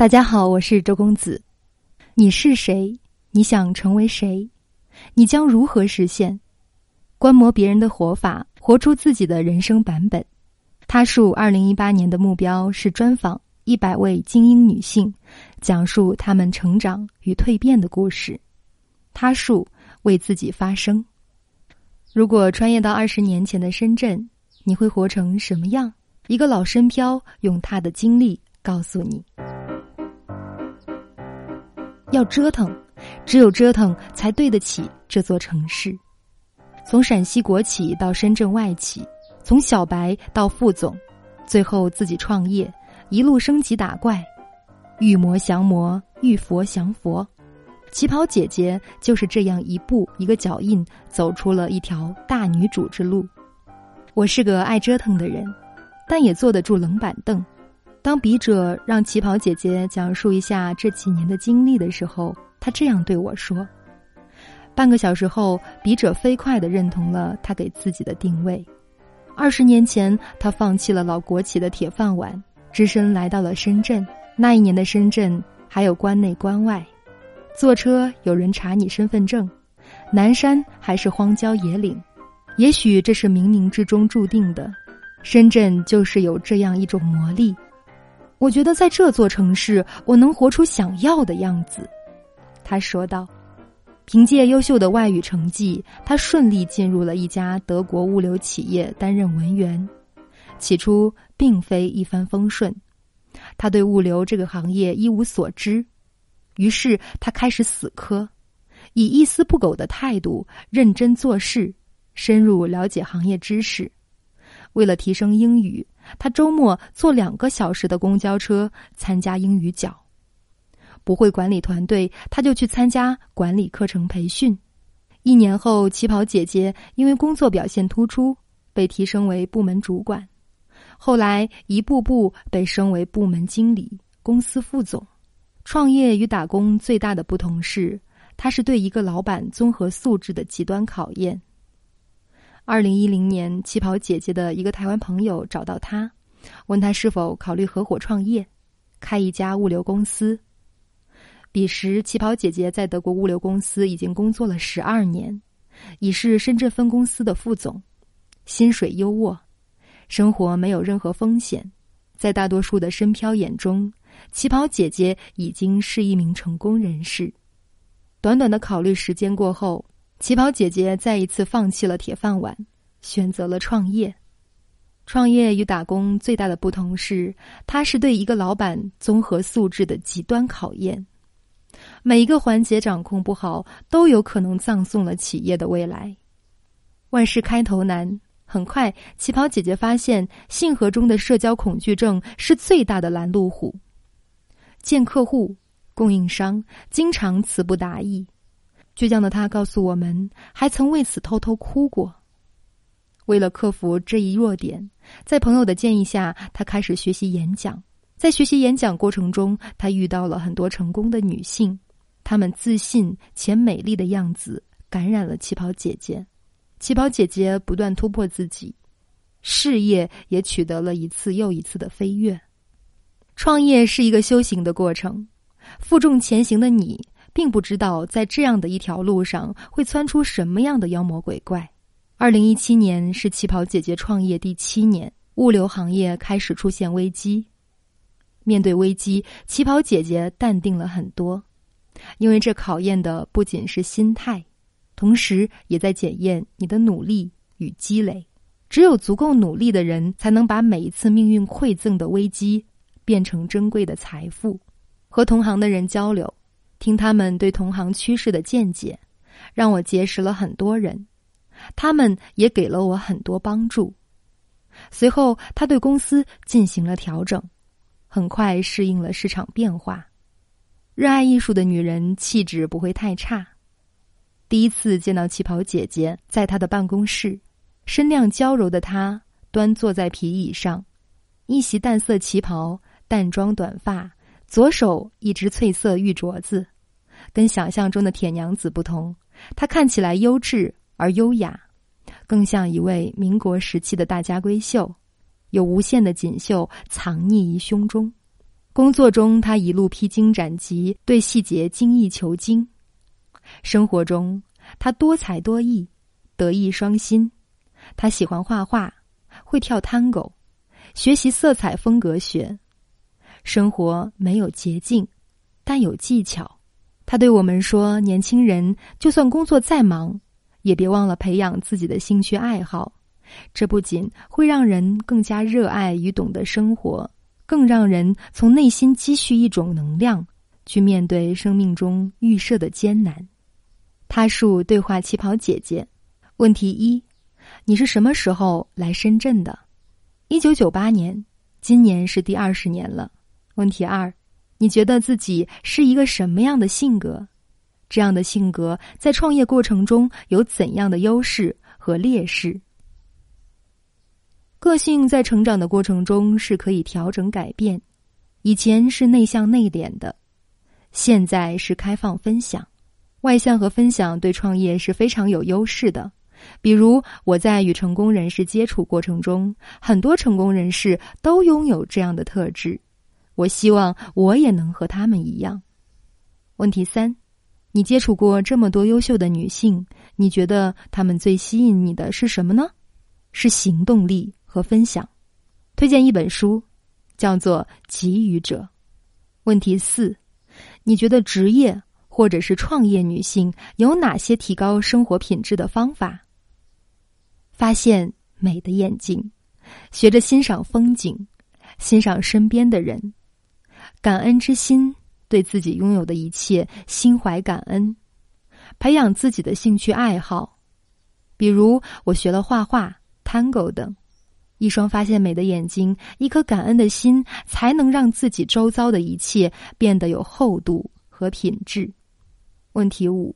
大家好，我是周公子。你是谁？你想成为谁？你将如何实现？观摩别人的活法，活出自己的人生版本。他树二零一八年的目标是专访一百位精英女性，讲述她们成长与蜕变的故事。他树为自己发声。如果穿越到二十年前的深圳，你会活成什么样？一个老深漂用他的经历告诉你。要折腾，只有折腾才对得起这座城市。从陕西国企到深圳外企，从小白到副总，最后自己创业，一路升级打怪，遇魔降魔，遇佛降佛。旗袍姐姐就是这样一步一个脚印，走出了一条大女主之路。我是个爱折腾的人，但也坐得住冷板凳。当笔者让旗袍姐姐讲述一下这几年的经历的时候，她这样对我说：“半个小时后，笔者飞快的认同了她给自己的定位。二十年前，她放弃了老国企的铁饭碗，只身来到了深圳。那一年的深圳还有关内关外，坐车有人查你身份证，南山还是荒郊野岭。也许这是冥冥之中注定的，深圳就是有这样一种魔力。”我觉得在这座城市，我能活出想要的样子，他说道。凭借优秀的外语成绩，他顺利进入了一家德国物流企业担任文员。起初并非一帆风顺，他对物流这个行业一无所知，于是他开始死磕，以一丝不苟的态度认真做事，深入了解行业知识。为了提升英语。他周末坐两个小时的公交车参加英语角，不会管理团队，他就去参加管理课程培训。一年后，旗袍姐姐因为工作表现突出，被提升为部门主管，后来一步步被升为部门经理、公司副总。创业与打工最大的不同是，它是对一个老板综合素质的极端考验。二零一零年，旗袍姐姐的一个台湾朋友找到她，问她是否考虑合伙创业，开一家物流公司。彼时，旗袍姐姐在德国物流公司已经工作了十二年，已是深圳分公司的副总，薪水优渥，生活没有任何风险。在大多数的深漂眼中，旗袍姐姐已经是一名成功人士。短短的考虑时间过后。旗袍姐姐再一次放弃了铁饭碗，选择了创业。创业与打工最大的不同是，它是对一个老板综合素质的极端考验。每一个环节掌控不好，都有可能葬送了企业的未来。万事开头难，很快，旗袍姐姐发现，信盒中的社交恐惧症是最大的拦路虎。见客户、供应商，经常词不达意。倔强的他告诉我们，还曾为此偷偷哭过。为了克服这一弱点，在朋友的建议下，他开始学习演讲。在学习演讲过程中，他遇到了很多成功的女性，她们自信且美丽的样子感染了旗袍姐姐。旗袍姐姐不断突破自己，事业也取得了一次又一次的飞跃。创业是一个修行的过程，负重前行的你。并不知道在这样的一条路上会窜出什么样的妖魔鬼怪。二零一七年是旗袍姐姐创业第七年，物流行业开始出现危机。面对危机，旗袍姐姐淡定了很多，因为这考验的不仅是心态，同时也在检验你的努力与积累。只有足够努力的人，才能把每一次命运馈赠的危机变成珍贵的财富。和同行的人交流。听他们对同行趋势的见解，让我结识了很多人，他们也给了我很多帮助。随后，他对公司进行了调整，很快适应了市场变化。热爱艺术的女人气质不会太差。第一次见到旗袍姐姐，在她的办公室，身量娇柔的她端坐在皮椅上，一袭淡色旗袍，淡妆短发。左手一只翠色玉镯子，跟想象中的铁娘子不同，她看起来优质而优雅，更像一位民国时期的大家闺秀，有无限的锦绣藏匿于胸中。工作中他一路披荆斩棘，对细节精益求精；生活中他多才多艺，德艺双馨。他喜欢画画，会跳探戈，学习色彩风格学。生活没有捷径，但有技巧。他对我们说：“年轻人，就算工作再忙，也别忘了培养自己的兴趣爱好。这不仅会让人更加热爱与懂得生活，更让人从内心积蓄一种能量，去面对生命中预设的艰难。”他树对话旗袍姐姐，问题一：你是什么时候来深圳的？一九九八年，今年是第二十年了。问题二。你觉得自己是一个什么样的性格？这样的性格在创业过程中有怎样的优势和劣势？个性在成长的过程中是可以调整改变。以前是内向内敛的，现在是开放分享。外向和分享对创业是非常有优势的。比如我在与成功人士接触过程中，很多成功人士都拥有这样的特质。我希望我也能和他们一样。问题三：你接触过这么多优秀的女性，你觉得她们最吸引你的是什么呢？是行动力和分享。推荐一本书，叫做《给予者》。问题四：你觉得职业或者是创业女性有哪些提高生活品质的方法？发现美的眼睛，学着欣赏风景，欣赏身边的人。感恩之心，对自己拥有的一切心怀感恩，培养自己的兴趣爱好，比如我学了画画、Tango 等。一双发现美的眼睛，一颗感恩的心，才能让自己周遭的一切变得有厚度和品质。问题五：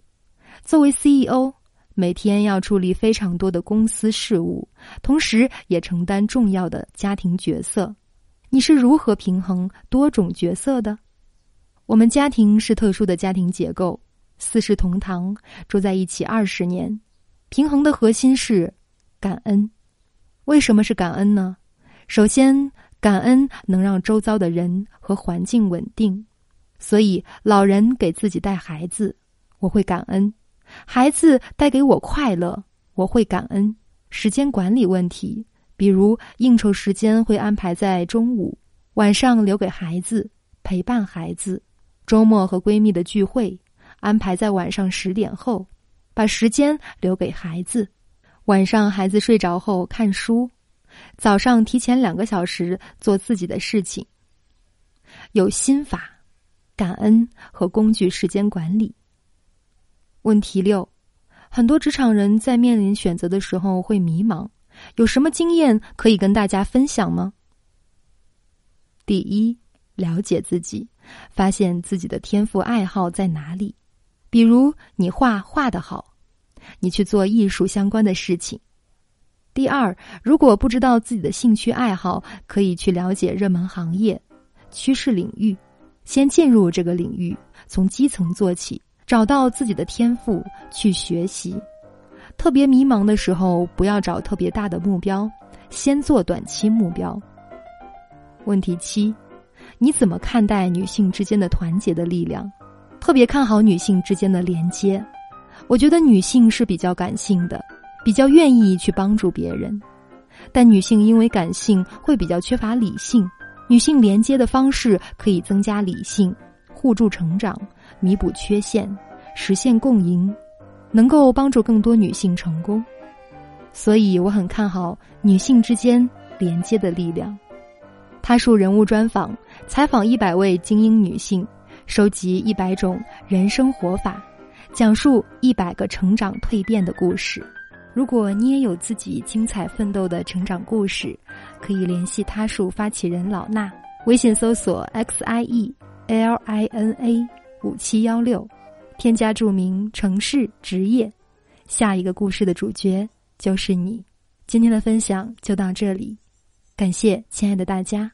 作为 CEO，每天要处理非常多的公司事务，同时也承担重要的家庭角色。你是如何平衡多种角色的？我们家庭是特殊的家庭结构，四世同堂，住在一起二十年。平衡的核心是感恩。为什么是感恩呢？首先，感恩能让周遭的人和环境稳定，所以老人给自己带孩子，我会感恩；孩子带给我快乐，我会感恩。时间管理问题。比如应酬时间会安排在中午，晚上留给孩子陪伴孩子；周末和闺蜜的聚会安排在晚上十点后，把时间留给孩子。晚上孩子睡着后看书，早上提前两个小时做自己的事情。有心法、感恩和工具时间管理。问题六：很多职场人在面临选择的时候会迷茫。有什么经验可以跟大家分享吗？第一，了解自己，发现自己的天赋爱好在哪里。比如你画画的好，你去做艺术相关的事情。第二，如果不知道自己的兴趣爱好，可以去了解热门行业、趋势领域，先进入这个领域，从基层做起，找到自己的天赋去学习。特别迷茫的时候，不要找特别大的目标，先做短期目标。问题七：你怎么看待女性之间的团结的力量？特别看好女性之间的连接。我觉得女性是比较感性的，比较愿意去帮助别人，但女性因为感性会比较缺乏理性。女性连接的方式可以增加理性，互助成长，弥补缺陷，实现共赢。能够帮助更多女性成功，所以我很看好女性之间连接的力量。他述人物专访，采访一百位精英女性，收集一百种人生活法，讲述一百个成长蜕变的故事。如果你也有自己精彩奋斗的成长故事，可以联系他述发起人老衲，微信搜索 x i e l i n a 五七幺六。添加著名城市职业，下一个故事的主角就是你。今天的分享就到这里，感谢亲爱的大家。